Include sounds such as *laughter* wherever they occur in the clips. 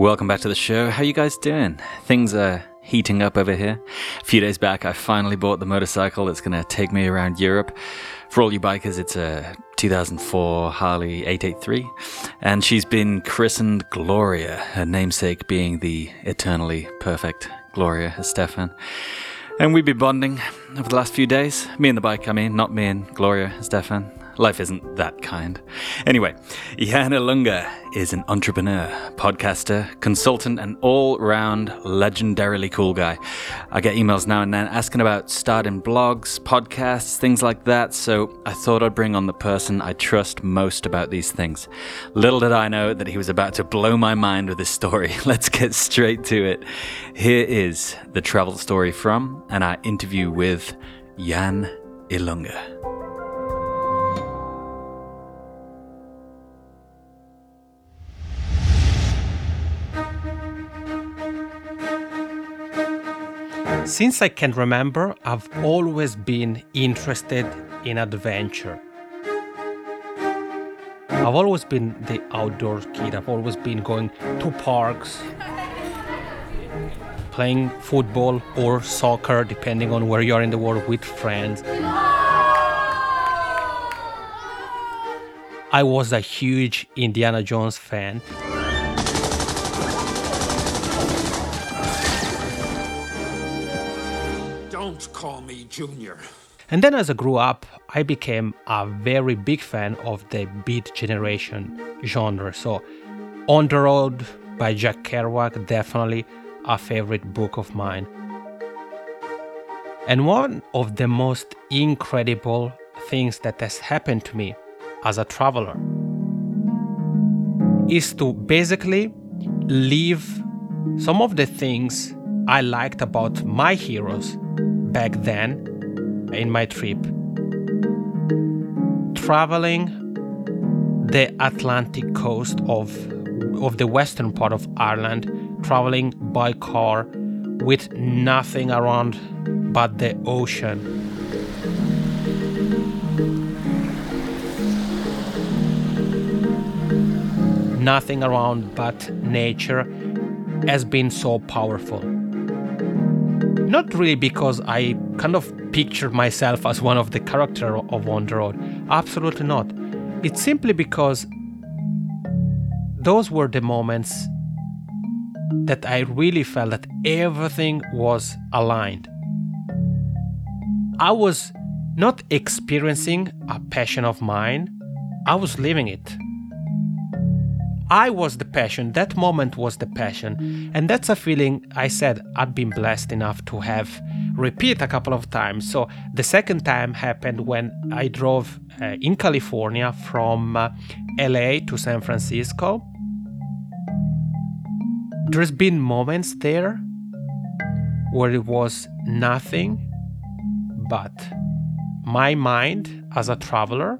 Welcome back to the show. How you guys doing? Things are heating up over here. A few days back, I finally bought the motorcycle that's going to take me around Europe. For all you bikers, it's a 2004 Harley 883, and she's been christened Gloria, her namesake being the eternally perfect Gloria Estefan. And we've been bonding over the last few days. Me and the bike, I mean, not me and Gloria Estefan. Life isn't that kind. Anyway, Jan Ilunga is an entrepreneur, podcaster, consultant, and all round legendarily cool guy. I get emails now and then asking about starting blogs, podcasts, things like that, so I thought I'd bring on the person I trust most about these things. Little did I know that he was about to blow my mind with his story. *laughs* Let's get straight to it. Here is the travel story from and our interview with Jan Ilunga. Since I can remember, I've always been interested in adventure. I've always been the outdoor kid. I've always been going to parks, playing football or soccer, depending on where you are in the world, with friends. I was a huge Indiana Jones fan. Don't call me Junior. And then as I grew up, I became a very big fan of the beat generation genre. So, On the Road by Jack Kerouac, definitely a favorite book of mine. And one of the most incredible things that has happened to me as a traveler is to basically leave some of the things I liked about my heroes back then in my trip. Traveling the Atlantic coast of, of the western part of Ireland, traveling by car with nothing around but the ocean. Nothing around but nature has been so powerful not really because I kind of pictured myself as one of the character of On the Road. Absolutely not. It's simply because those were the moments that I really felt that everything was aligned. I was not experiencing a passion of mine, I was living it. I was the passion. That moment was the passion. And that's a feeling I said I've been blessed enough to have repeat a couple of times. So the second time happened when I drove uh, in California from uh, LA to San Francisco. There's been moments there where it was nothing but my mind as a traveler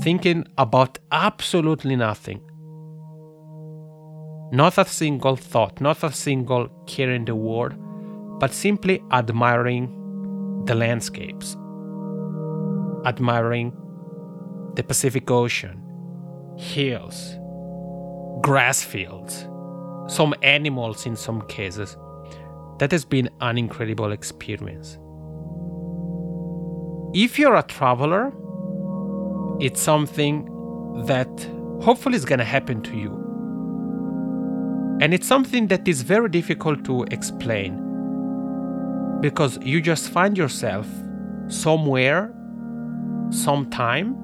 thinking about absolutely nothing not a single thought, not a single care in the world, but simply admiring the landscapes, admiring the Pacific Ocean, hills, grass fields, some animals in some cases. That has been an incredible experience. If you're a traveler, it's something that hopefully is going to happen to you Mm. and it's something that is very difficult to explain because you just find yourself somewhere, sometime,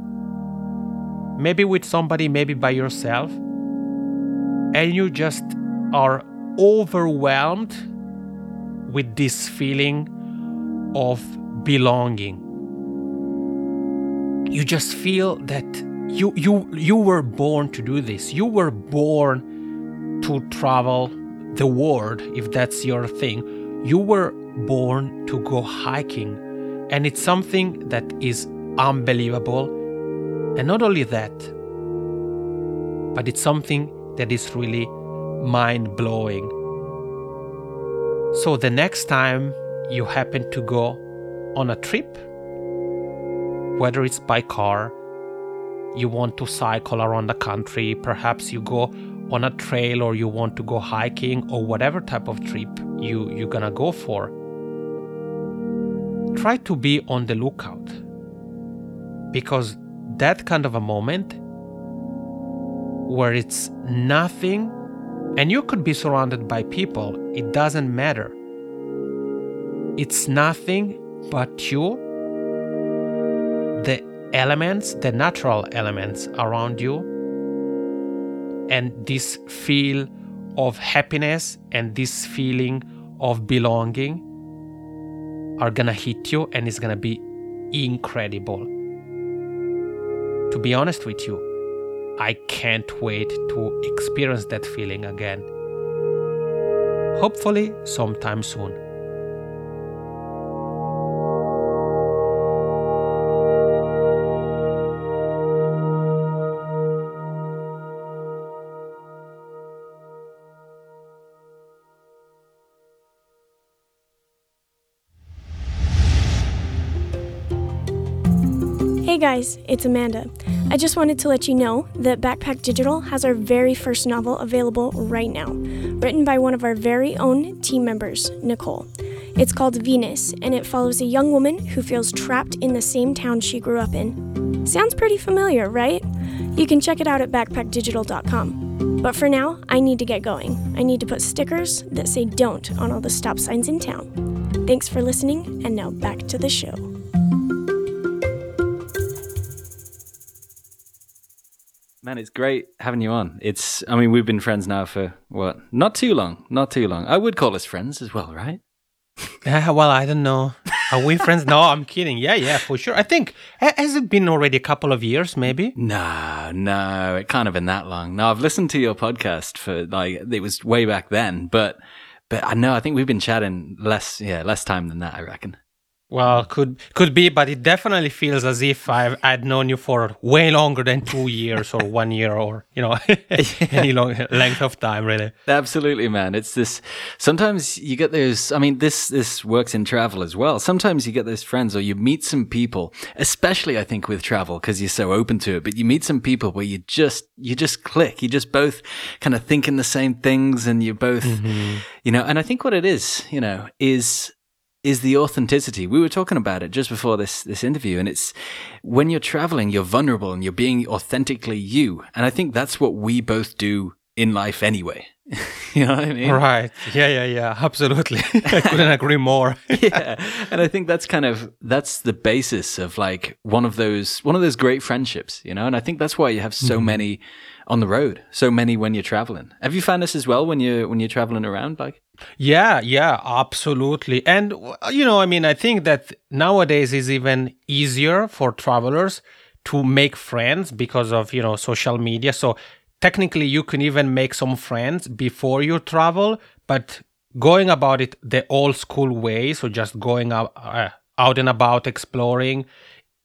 maybe with somebody, maybe by yourself, and you just are overwhelmed with this feeling of belonging. You just feel that you you you were born to do this. You were born to travel the world, if that's your thing. You were born to go hiking, and it's something that is unbelievable. And not only that, but it's something that is really mind blowing. So the next time you happen to go on a trip, whether it's by car, you want to cycle around the country, perhaps you go on a trail or you want to go hiking or whatever type of trip you, you're gonna go for, try to be on the lookout. Because that kind of a moment where it's nothing and you could be surrounded by people, it doesn't matter. It's nothing but you, the elements, the natural elements around you, and this feel of happiness and this feeling of belonging are gonna hit you and it's gonna be incredible. To be honest with you, I can't wait to experience that feeling again. Hopefully, sometime soon. Guys, it's Amanda. I just wanted to let you know that Backpack Digital has our very first novel available right now, written by one of our very own team members, Nicole. It's called Venus, and it follows a young woman who feels trapped in the same town she grew up in. Sounds pretty familiar, right? You can check it out at backpackdigital.com. But for now, I need to get going. I need to put stickers that say don't on all the stop signs in town. Thanks for listening, and now back to the show. Man, it's great having you on. It's, I mean, we've been friends now for what? Not too long. Not too long. I would call us friends as well, right? *laughs* Yeah, well, I don't know. Are we friends? No, I'm kidding. Yeah, yeah, for sure. I think ha- has it been already a couple of years, maybe? No, no, it can't have been that long. No, I've listened to your podcast for like it was way back then, but but I know I think we've been chatting less, yeah, less time than that. I reckon. Well, could could be, but it definitely feels as if I've I'd known you for way longer than two *laughs* years or one year or you know *laughs* any long length of time, really. Absolutely, man. It's this. Sometimes you get those. I mean, this this works in travel as well. Sometimes you get those friends, or you meet some people, especially I think with travel because you're so open to it. But you meet some people where you just you just click. You just both kind of thinking the same things, and you both, mm-hmm. you know. And I think what it is, you know, is is the authenticity. We were talking about it just before this this interview, and it's when you're traveling, you're vulnerable and you're being authentically you. And I think that's what we both do in life anyway. *laughs* you know what I mean? Right. Yeah, yeah, yeah. Absolutely. *laughs* I couldn't agree more. *laughs* yeah and i think that's kind of that's the basis of like one of those one of those great friendships you know and i think that's why you have so mm-hmm. many on the road so many when you're traveling have you found this as well when you're when you're traveling around like Yeah, yeah, absolutely. And, you know, I mean, I think that nowadays is even easier for travelers to make friends because of, you know, social media. So technically, you can even make some friends before you travel, but going about it the old school way, so just going out, uh, out and about exploring,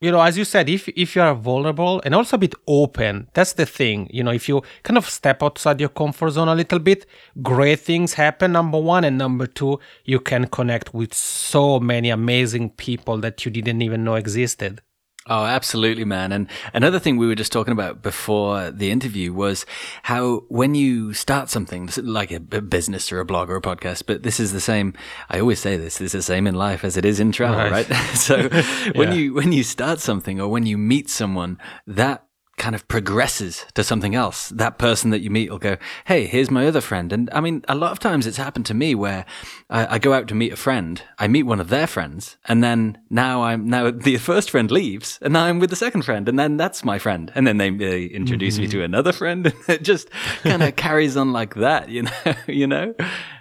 you know as you said if if you are vulnerable and also a bit open that's the thing. You know if you kind of step outside your comfort zone a little bit great things happen number one. And number two you can connect with so many amazing people that you didn't even know existed Oh, absolutely, man. And another thing we were just talking about before the interview was how when you start something like a business or a blog or a podcast, but this is the same. I always say this, this is the same in life as it is in travel, Right. right? *laughs* so *laughs* when you, when you start something or when you meet someone, that kind of progresses to something else. That person that you meet will go, Hey, here's my other friend. And I mean, a lot of times it's happened to me where I, I go out to meet a friend, I meet one of their friends, and then now I'm, now the *laughs* first friend leaves, and now I'm with the second friend, and then that's my friend. And then they, they introduce me to mm-hmm. another friend, *laughs* and it just kind of *laughs* carries on like that, you know, you know?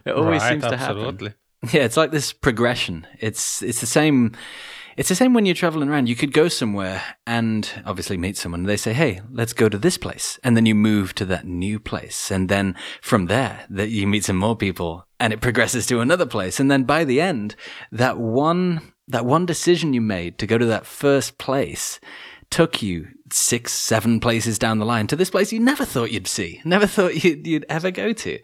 It always Right, seems to happen. Yeah, it's like this progression. It's it's the same. It's the same when you're traveling around. You could go somewhere and obviously meet someone. They say, "Hey, let's go to this place," and then you move to that new place, and then from there, that you meet some more people, and it *laughs* progresses to another place, and then by the end, that one that one decision you made to go to that first place took you six, seven places down the line to this place you never thought you'd see, never thought *laughs* you'd, you'd ever go to.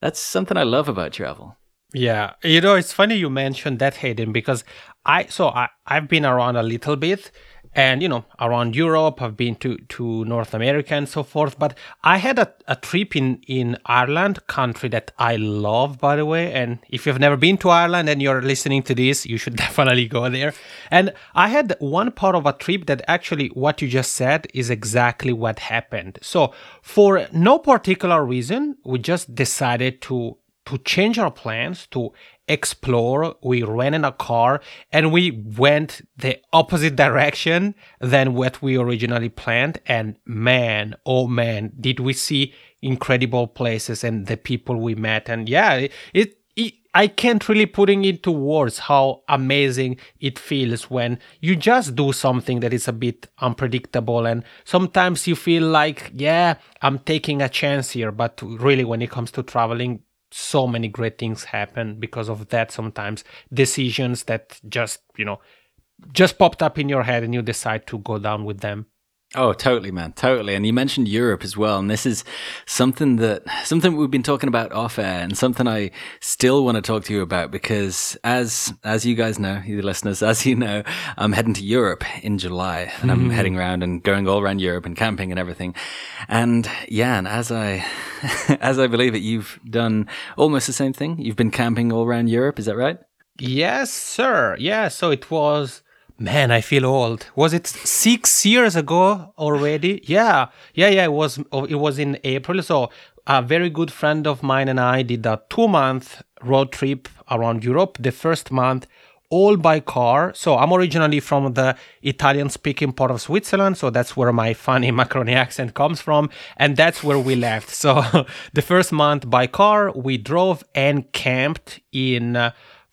That's something I love about travel. Yeah, you know, it's funny you mentioned that, Hayden, because I so I I've been around a little bit, and you know around Europe. I've been to to North America and so forth. But I had a, a trip in in Ireland, country that I love, by the way. And if you've never been to Ireland and you're listening to this, you should *laughs* definitely go there. And I had one part of a trip that actually what you just said is exactly what happened. So for no particular reason, we just decided to to change our plans to explore we rented a car and we went the opposite direction than what we originally planned. And man oh man did we see incredible places and the people we met. And yeah it, it, it I can't really putting into words how amazing it feels when you just do something that is a bit unpredictable. And sometimes you feel like yeah I'm taking a chance here. But really when it comes to traveling so many great things happen because of that sometimes decisions that just you know just popped up in your head and you decide to go down with them Oh, totally, man, totally. And you mentioned Europe as well, and this is something that something we've been talking about off air, and something I still want to talk to you about because, as as you guys know, you listeners, as you know, I'm heading to Europe in July, and I'm Mm-hmm. heading around and going all around Europe and camping and everything. And yeah, and as I *laughs* as I believe it, you've done almost the same thing. You've been camping all around Europe, is that right? yes sir yeah so it was man i feel old was it six years ago already yeah yeah yeah it was it was in april so a very good friend of mine and i did a two month road trip around europe the first month all by car. So I'm originally from the Italian speaking part of Switzerland. So that's where my funny *laughs* Macroni accent comes from. And that's where we left. So *laughs* the first month by car, we drove and camped in uh,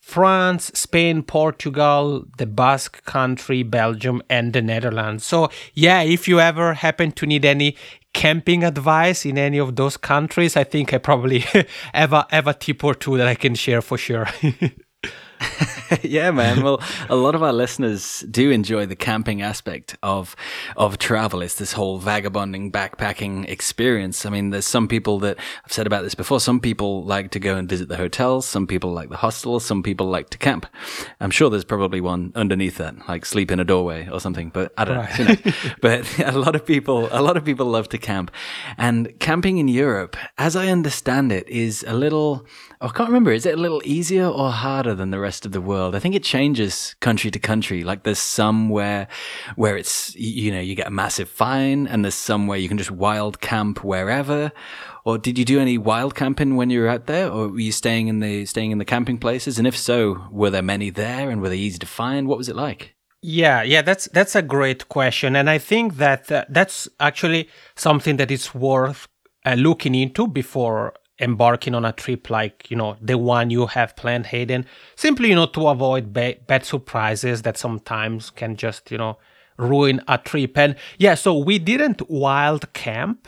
France, Spain, Portugal, the Basque country, Belgium, and the Netherlands. So yeah, if you ever happen to need any camping advice in any of those countries, I think I probably *laughs* have a, have a tip or two that I can share for sure. *laughs* *laughs* yeah, man. Well, a lot of our listeners do enjoy the camping aspect of of travel. It's this whole vagabonding, backpacking experience. I mean, there's some people that I've said about this before. Some people like to go and visit the hotels. Some people like the hostels. Some people like to camp. I'm sure there's probably one underneath that, like sleep in a doorway or something. But I don't know. Who knows? *laughs* but *laughs* a lot of people, a lot of people love to camp, and camping in Europe, as I understand it, is a little. Oh, I can't remember. Is it a little easier or harder than the rest of the world? I think it changes country to country. Like there's some where, where it's, you know, you get a massive fine and there's some where you can just wild camp wherever. Or did you do any wild camping when you were out there or were you staying in the, staying in the camping places? And if so, were there many there and were they easy to find? What was it like? Yeah, yeah, that's that's a great question, and I think that uh, that's actually something that is worth uh, looking into before embarking on a trip like you know the one you have planned, Hayden. Simply, you know, to avoid ba- bad surprises that sometimes can just you know ruin a trip. And yeah, so we didn't wild camp.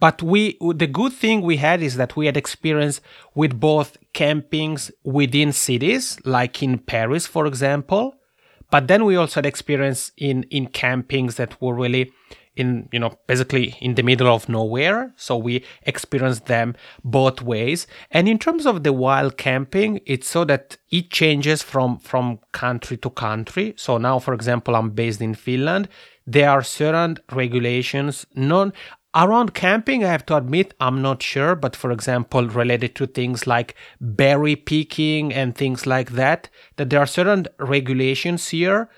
But we, the good thing we had is that we had experience with both campings within cities, like in Paris, for example, but then we also had experience in in campings that were really in you know basically in the middle of nowhere. So we experienced them both ways. And in terms of the wild camping it's so that it changes from from country to country. So now for example i'm based in finland. There are certain regulations non Around camping, I have to admit, I'm not sure, but for example, related to things like berry picking and things like that, that there are certain regulations here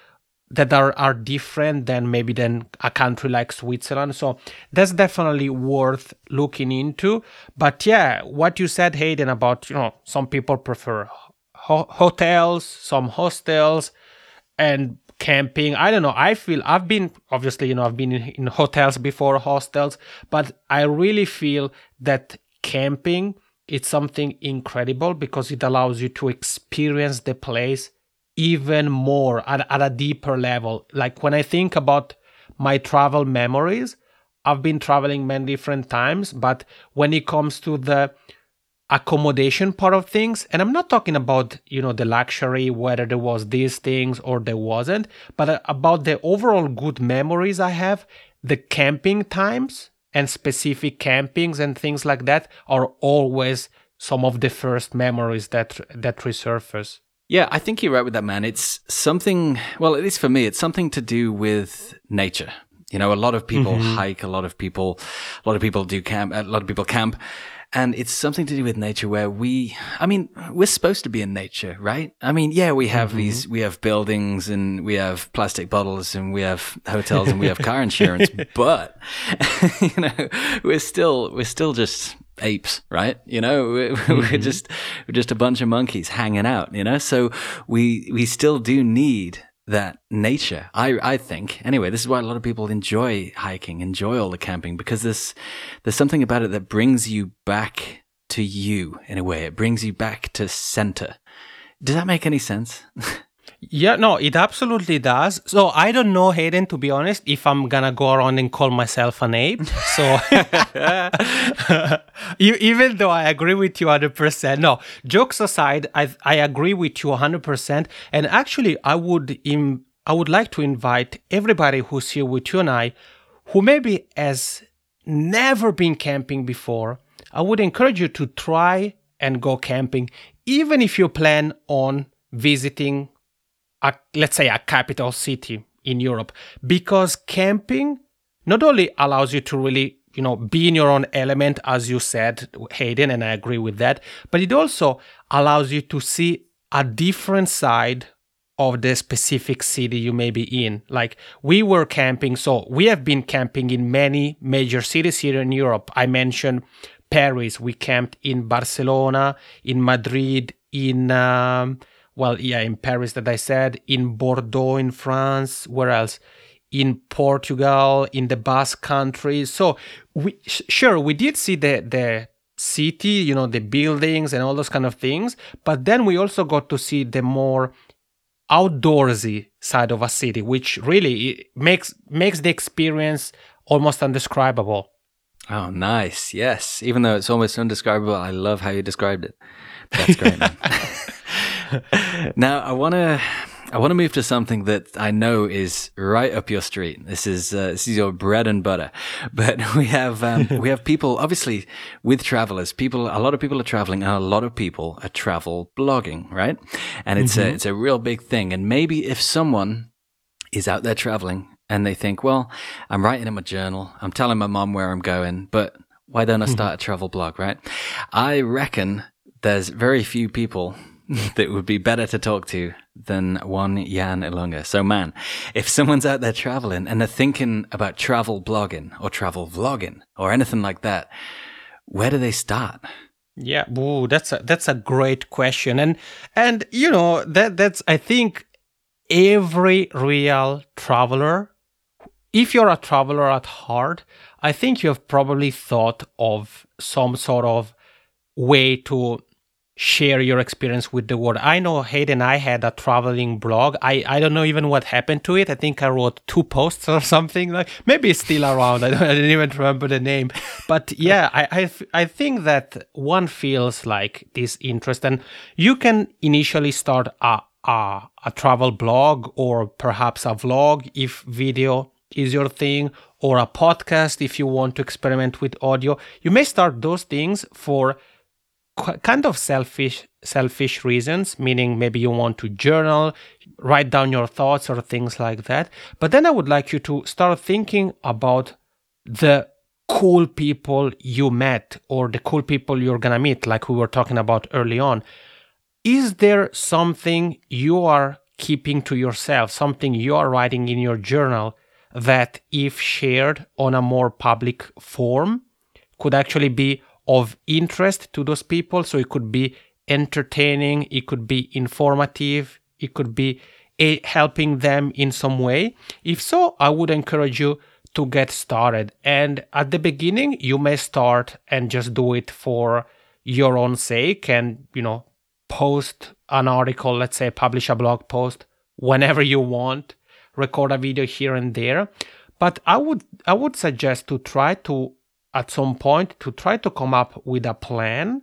that are, are different than maybe than a country like Switzerland. So that's definitely worth looking into. But yeah, what you said, Hayden, about, you know, some people prefer ho- hotels, some hostels, and camping i don't know i feel i've been obviously you know i've been in, in hotels before hostels but i really feel that camping it's something incredible because it allows you to experience the place even more at, at a deeper level. Like when I think about my travel memories, I've been traveling many different times, but when it comes to the accommodation part of things, and I'm not talking about, you know, the luxury, whether there was these things or there wasn't, but uh, about the overall good memories I have, the camping times and specific campings and things like that are always some of the first memories that that resurface. Yeah, I think you're right with that, man. It's something, well, at least for me, it's something to do with nature. You know, a lot of people mm-hmm. hike, a lot of people, a lot of people do camp, a lot of people camp. And it's something to do with nature where we, I mean, we're supposed to be in nature, right? I mean, yeah, we have mm-hmm. these, we have buildings and we have plastic bottles and we have hotels and we have car insurance, *laughs* but, *laughs* you know, we're still, we're still just apes, right? You know, *laughs* we're, mm-hmm. we're, just we're just a bunch of monkeys hanging out. You know, so we we still do need that nature. I I think anyway. This is why a lot of people enjoy hiking, enjoy all the camping because there's there's something about it that brings you back to you in a way. It brings you back to center. Does that make any sense? *laughs* Yeah, no, it absolutely does. So I don't know, Hayden, to be honest, if I'm gonna go around and call myself an ape. So *laughs* even though I agree with you 100%, no, jokes aside, I I agree with you 100%. And actually, I would Im- I would like to invite everybody who's here with you and I, who maybe has never been camping before. I would encourage you to try and go camping, even if you plan on visiting a, let's say a capital city in Europe. Because camping not only allows you to really you know be in your own element as you said Hayden and I agree with that but it also allows you to see a different side of the specific city you may be in. Like we were camping so we have been camping in many major cities here in Europe. I mentioned Paris. We camped in Barcelona in Madrid in um, well, yeah, in Paris that I said, in Bordeaux in France, where else? In Portugal, in the Basque country. So we sure we did see the the city, you know, the buildings and all those kind of things, but then we also got to see the more outdoorsy side of a city, which really makes makes the experience almost undescribable. Oh, nice. Yes. Even though it's almost undescribable, I love how you described it. That's great. *laughs* now I want to I want to move to something that I know is right up your street. This is uh, this is your bread and butter. *laughs* But we have um, *laughs* we have people obviously with travelers. People a lot of people are traveling, and a lot of people are travel blogging, right? And it's mm-hmm. a it's a real big thing. And maybe if someone is out there traveling and they think, well, I'm writing in my journal, I'm telling my mom where I'm going, but why don't I start mm-hmm. a travel blog, right? I reckon there's very few people *laughs* that would be better to talk to than one Jan Ilunga. So, man, if someone's out there traveling and they're thinking about travel blogging or travel vlogging or anything like that, where do they start? Yeah, ooh, that's a that's a great question, and and you know that that's I think every real traveler, if you're a traveler at heart, I think you have probably thought of some sort of way to share your experience with the world. I know Hayden I had a traveling blog. I, I don't know even what happened to it. I think I wrote two posts *laughs* or something like maybe it's still around. I, don't, I didn't even remember the name. But *laughs* yeah, I, I, I think that one feels like this interest and you can initially start a, a, a travel blog or perhaps a vlog if video is your thing or a podcast if you want to experiment with audio. You may start those things for kind of selfish selfish reasons meaning maybe you want to journal write down your thoughts or things like that. But then i would like you to start thinking about the cool people you met or the cool people you're gonna meet like we were talking about early on. Is there something you are keeping to yourself something you are writing in your journal that if shared on a more public form could actually be of interest to those people. So it could be entertaining, it could be informative, it could be a, helping them in some way. If so, I would encourage you to get started. And at the beginning, you may start and just do it for your own sake and, you know, post an article, let's say publish a blog post whenever you want, record a video here and there. But I would I would suggest to try to at some point to try to come up with a plan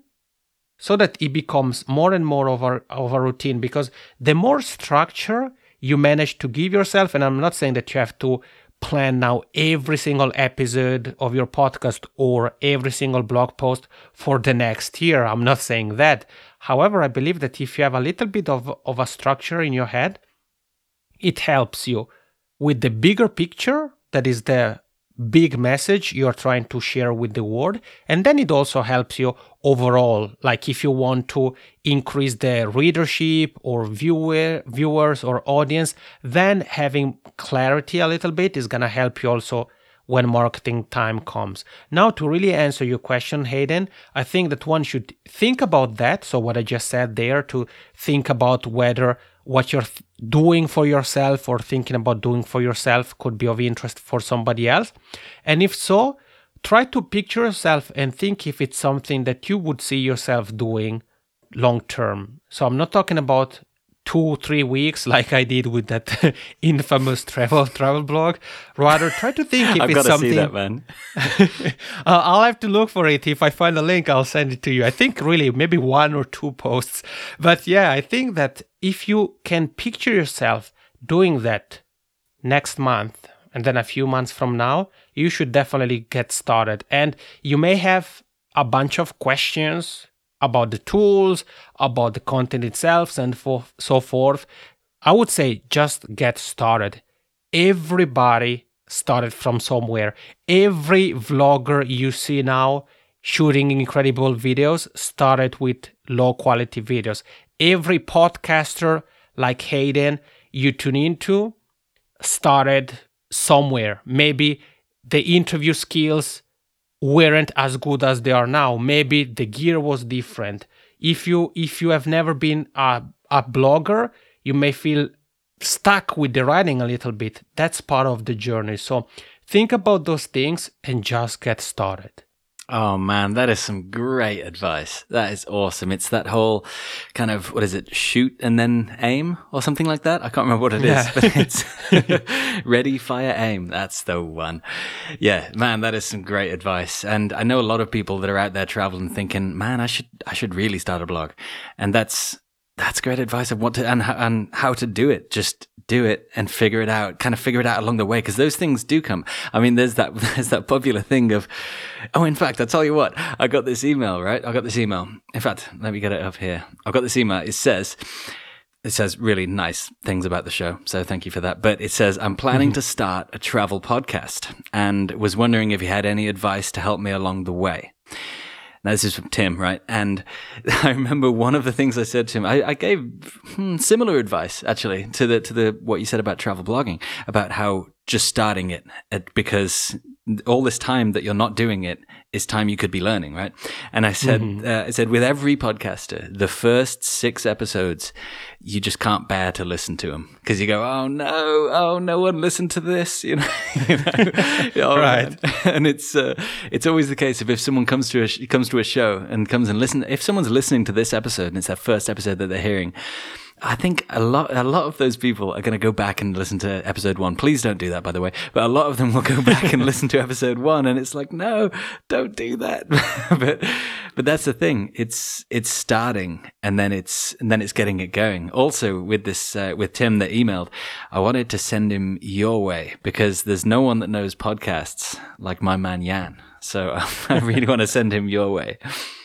so that it becomes more and more of a, of a routine. Because the more structure you manage to give yourself and i'm not saying that you have to plan now every single episode of your podcast or every single blog post for the next year. I'm not saying that. However i believe that if you have a little bit of, of a structure in your head it helps you. With the bigger picture that is the big message you're trying to share with the world and then it also helps you overall like if you want to increase the readership or viewer viewers or audience then having clarity a little bit is going to help you also when marketing time comes. Now to really answer your question hayden i think that one should think about that. So what i just said there to think about whether what you're th- doing for yourself or thinking about doing for yourself could be of interest for somebody else. And if so, try to picture yourself and think if it's something that you would see yourself doing long term. So I'm not talking about two three weeks like I did with that *laughs* infamous travel travel blog. Rather, try to think *laughs* if I've it's got to something. see that, man. *laughs* Uh, I'll have to look for it. If I find a link, I'll send it to you. I think really maybe one or two posts. But yeah, I think that if you can picture yourself doing that next month and then a few months from now, you should definitely get started. And you may have a bunch of questions about the tools, about the content itself, and for, so forth. I would say just get started. Everybody started from somewhere. Every vlogger you see now shooting incredible videos started with low quality videos. Every podcaster like Hayden you tune into started somewhere. Maybe the interview skills weren't as good as they are now. Maybe the gear was different. If you if you have never been a, a blogger, you may feel stuck with the writing a little bit. That's part of the journey. So think about those things and just get started. Oh man, that is some great advice. That is awesome. It's that whole kind of what is it, shoot and then aim or something like that. I can't remember what it is, Yeah. but *laughs* it's *laughs* ready, fire, aim. That's the one. Yeah, man, that is some great advice. And I know a lot of people that are out there traveling thinking, man, I should I should really start a blog. And that's that's great advice of what to and, and how to do it. Just do it and figure it out. Kind of figure it out along the way because those things do come. I mean, there's that *laughs* there's that popular thing of, oh, in fact, I tell you what, I got this email. Right, I got this email. In fact, let me get it up here. I've got this email. It says. It says really nice things about the show, so thank you for that. But it says, I'm planning mm-hmm. to start a travel podcast and was wondering if you had any advice to help me along the way. Now, this is from Tim, right? And *laughs* I remember one of the things I said to him. I, I gave hmm, similar advice actually to the to the what you said about travel blogging, about how just starting it, it because all this time that you're not doing it is time you could be learning, right? And I said, uh, I said, with every podcaster, the first six episodes, you just can't bear to listen to them because you go, oh no, oh no one listened to this, *laughs* you know, you know? *laughs* Oh, Right. *laughs* and it's uh, it's always the case if if someone comes to a sh- comes to a show and comes and listen if someone's listening to this episode and it's their first episode that they're hearing I think a lot a lot of those people are going to go back and listen to episode 1 please don't do that by the way. But a lot of them will go back and listen to episode 1 and it's like no don't do that. *laughs* But but that's the thing. It's it's starting and then it's and then it's getting it going. Also with this uh, with Tim that emailed I wanted to send him your way because there's no one that knows podcasts like my man Jan. so *laughs* I really want to send him your way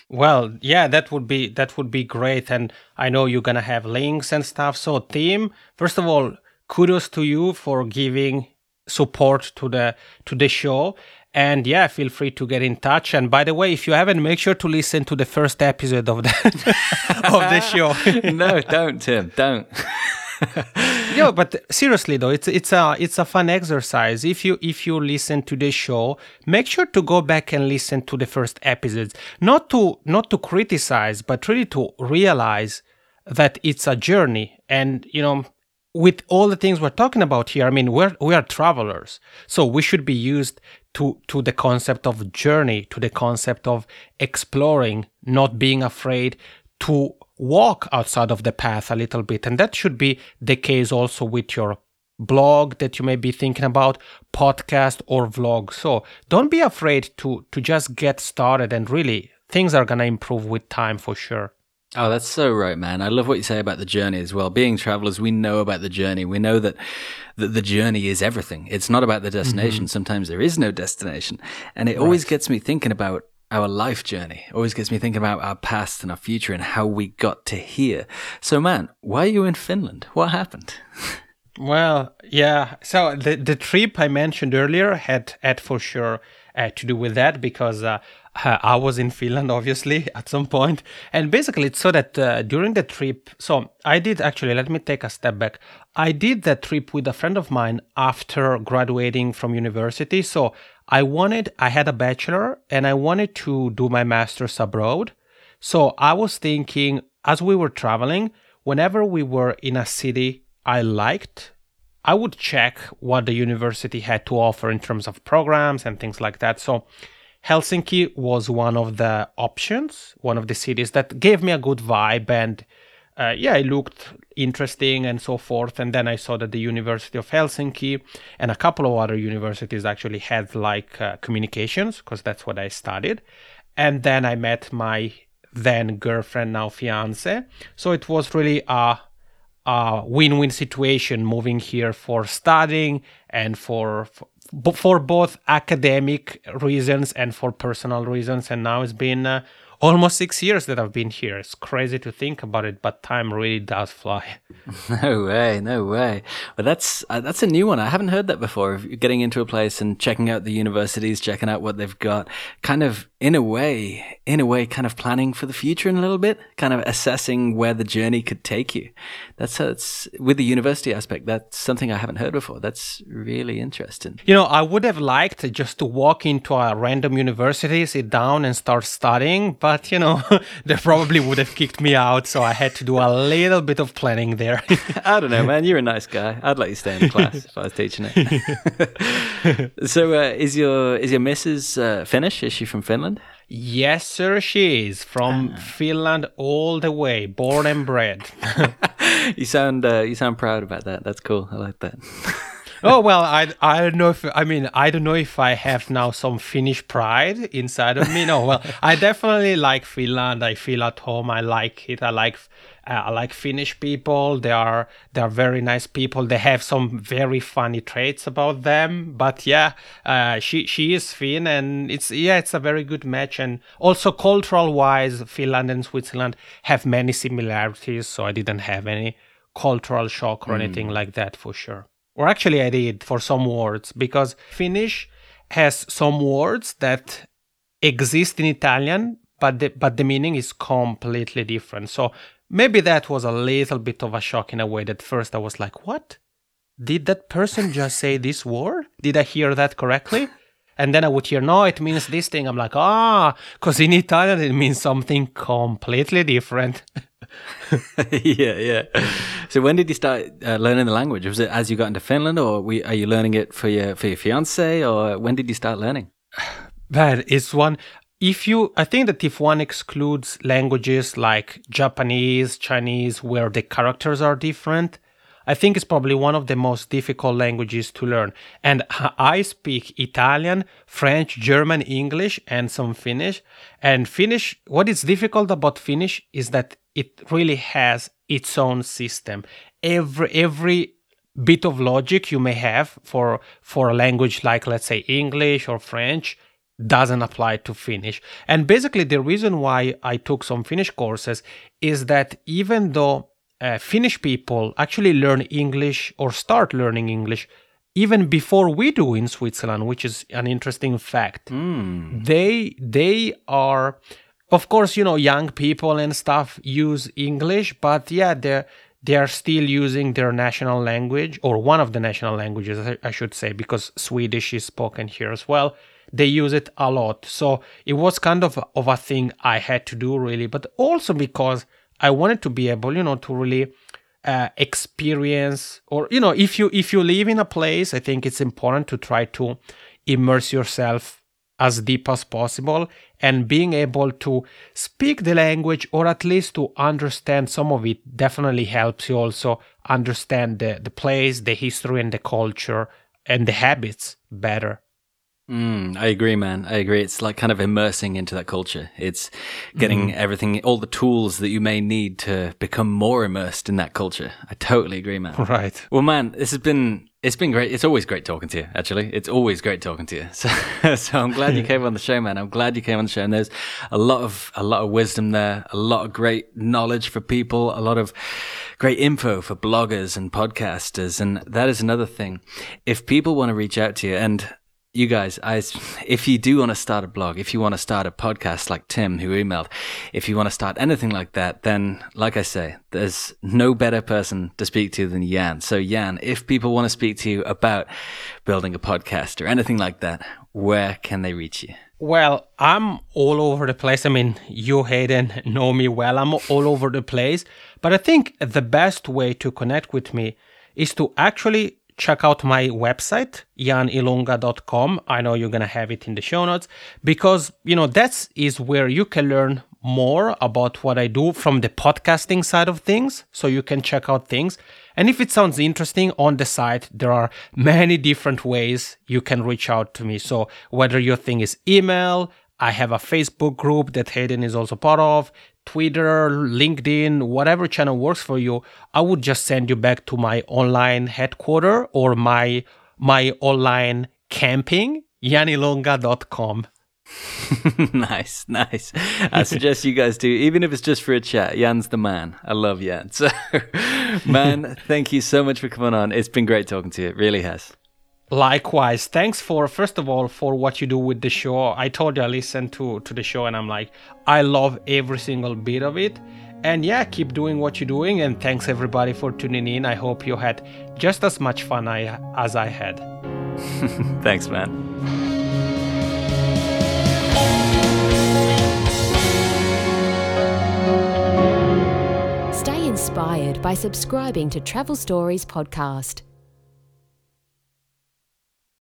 Well, yeah, that would be that would be great, and I know you're gonna have links and stuff. So, Tim, first of all, kudos to you for giving support to the to the show. And yeah, feel free to get in touch. And by the way, if you haven't, make sure to listen to the first episode of the *laughs* of the show. *laughs* no don't Tim don't *laughs* no, but seriously though, it's it's a it's a fun exercise. If you if you listen to the show, make sure to go back and listen to the first episodes. Not to not to criticize, but really to realize that it's a journey. And you know, with all the things we're talking about here, I mean, we're we are travelers, so we should be used to to the concept of journey, to the concept of exploring, not being afraid to walk outside of the path a little bit. And that should be the case also with your blog that you may be thinking about, podcast or vlog. So don't be afraid to to just get started and really things are gonna improve with time for sure. Oh, that's so right, man. I love what you say about the journey as well. Being travelers, we know about the journey. We know that, that the journey is everything. It's not about the destination. Mm-hmm. Sometimes there is no destination. And it right. always gets me thinking about our life journey. Always gets me thinking about our past and our future and how we got to here. So, man, why are you in Finland? What happened? *laughs* Well, yeah. So the the trip I mentioned earlier had had for sure uh, to do with that because uh, uh, I was in Finland, obviously, *laughs* at some point. And basically, it's so that uh, during the trip, so I did actually, let me take a step back. I did that trip with a friend of mine after graduating from university. So I wanted, I had a bachelor and I wanted to do my master's abroad. So I was thinking, as we were traveling, whenever we were in a city I liked, I would check what the university had to offer in terms of programs and things like that. So Helsinki was one of the options, one of the cities that gave me a good vibe and uh, yeah, it looked interesting and so forth. And then I saw that the University of Helsinki and a couple of other universities actually had like uh, communications because that's what I studied. And then I met my then girlfriend, now fiance. So it was really a, a win-win situation moving here for studying and for, for for both academic reasons and for personal reasons. And now it's been uh, almost six years that I've been here. It's crazy to think about it, but time really does fly. *laughs* No way, no way. Well, that's uh, that's a new one. I haven't heard that before. Getting into a place and checking out the universities, checking out what they've got, kind of in a way, in a way, kind of planning for the future in a little bit, kind of assessing where the journey could take you. That's that's with the university aspect. That's something I haven't heard before. That's really interesting. You know, I would have liked just to walk into a random university, sit down, and start studying, but you know, *laughs* they probably would have kicked me out. So I had to do a little bit of planning there. *laughs* I don't know, man. You're a nice guy. I'd let you stay in class if I was teaching it. *laughs* so, uh, is your is your missus uh, Finnish? Is she from Finland? Yes, sir. She is from ah. Finland all the way, born and bred. *laughs* you sound uh, you sound proud about that. That's cool. I like that. *laughs* *laughs* oh well, I I don't know if I mean I don't know if I have now some Finnish pride inside of me. No, well, I definitely like Finland. I feel at home. I like it. I like uh, I like Finnish people. They are they are very nice people. They have some very funny traits about them. But yeah, uh, she she is Finn, and it's yeah, it's a very good match. And also cultural wise, Finland and Switzerland have many similarities. So I didn't have any cultural shock or mm. anything like that for sure. Or actually, I did for some words because Finnish has some words that exist in Italian, but the, but the meaning is completely different. So maybe that was a little bit of a shock in a way that first I was like, what? Did that person just say this word? Did I hear that correctly? And then I would hear, no, it means this thing. I'm like, ah, because in Italian it means something completely different. *laughs* yeah, yeah. So when did you start uh, learning the language? Was it as you got into Finland, or we, are you learning it for your for your fiance, or when did you start learning? *sighs* That is one. If you, I think that if one excludes languages like Japanese, Chinese, where the characters are different, I think it's probably one of the most difficult languages to learn. And *laughs* I speak Italian, French, German, English, and some Finnish. And Finnish, what is difficult about Finnish is that it really has its own system. Every every bit of logic you may have for for a language like let's say English or French doesn't apply to Finnish. And basically the reason why I took some Finnish courses is that even though uh, Finnish people actually learn English or start learning English even before we do in Switzerland, which is an interesting fact. Mm. They they are of course, you know, young people and stuff use English, but yeah, they're they are still using their national language or one of the national languages, I should say, because Swedish is spoken here as well. They use it a lot. So it was kind of, of a thing I had to do really, but also because I wanted to be able, you know, to really uh, experience or, you know, if you, if you live in a place, I think it's important to try to immerse yourself as deep as possible and being able to speak the language or at least to understand some of it definitely helps you also understand the, the place, the history, and the culture and the habits better. Mm, I agree, man. I agree. It's like kind of immersing into that culture. It's getting Mm-hmm. everything, all the tools that you may need to become more immersed in that culture. I totally agree, man. *laughs* Right. Well, man, this has been it's been great. It's always great talking to you. Actually, it's always great talking to you. *laughs* So, so I'm glad you came on the show, man. I'm glad you came on the show. And there's a lot of a lot of wisdom there, a lot of great knowledge for people, a lot of great info for bloggers and podcasters. And that is another thing. If people want to reach out to you, and you guys, I, if you do want to start a blog, if you want to start a podcast like Tim who emailed, if you want to start anything like that, then like I say, there's no better person to speak to than Jan. So Jan, if people want to speak to you about building a podcast or anything like that, where can they reach you? Well, I'm all over the place. I mean, you, Hayden, know me well. I'm all over the place. But I think the best way to connect with me is to actually check out my website, janilunga.com. I know you're going to have it in the show notes because, you know, that is is where you can learn more about what I do from the podcasting side of things. So you can check out things. And if it sounds interesting on the site, there are many different ways you can reach out to me. So whether your thing is email, I have a Facebook group that Hayden is also part of, Twitter, LinkedIn, whatever channel works for you, I would just send you back to my online headquarter or my my online camping, janilunga.com. *laughs* nice, nice. I suggest you guys do, even if it's just for a chat. Jan's the man. I love Jan. *laughs* So, man, thank you so much for coming on. It's been great talking to you. It really has. Likewise, thanks for first of all for what you do with the show. I told you I listened to to the show and I'm like, I love every single bit of it. And yeah, keep doing what you're doing and thanks everybody for tuning in. I hope you had just as much fun I, as I had. *laughs* Thanks, man. Stay inspired by subscribing to Travel Stories Podcast.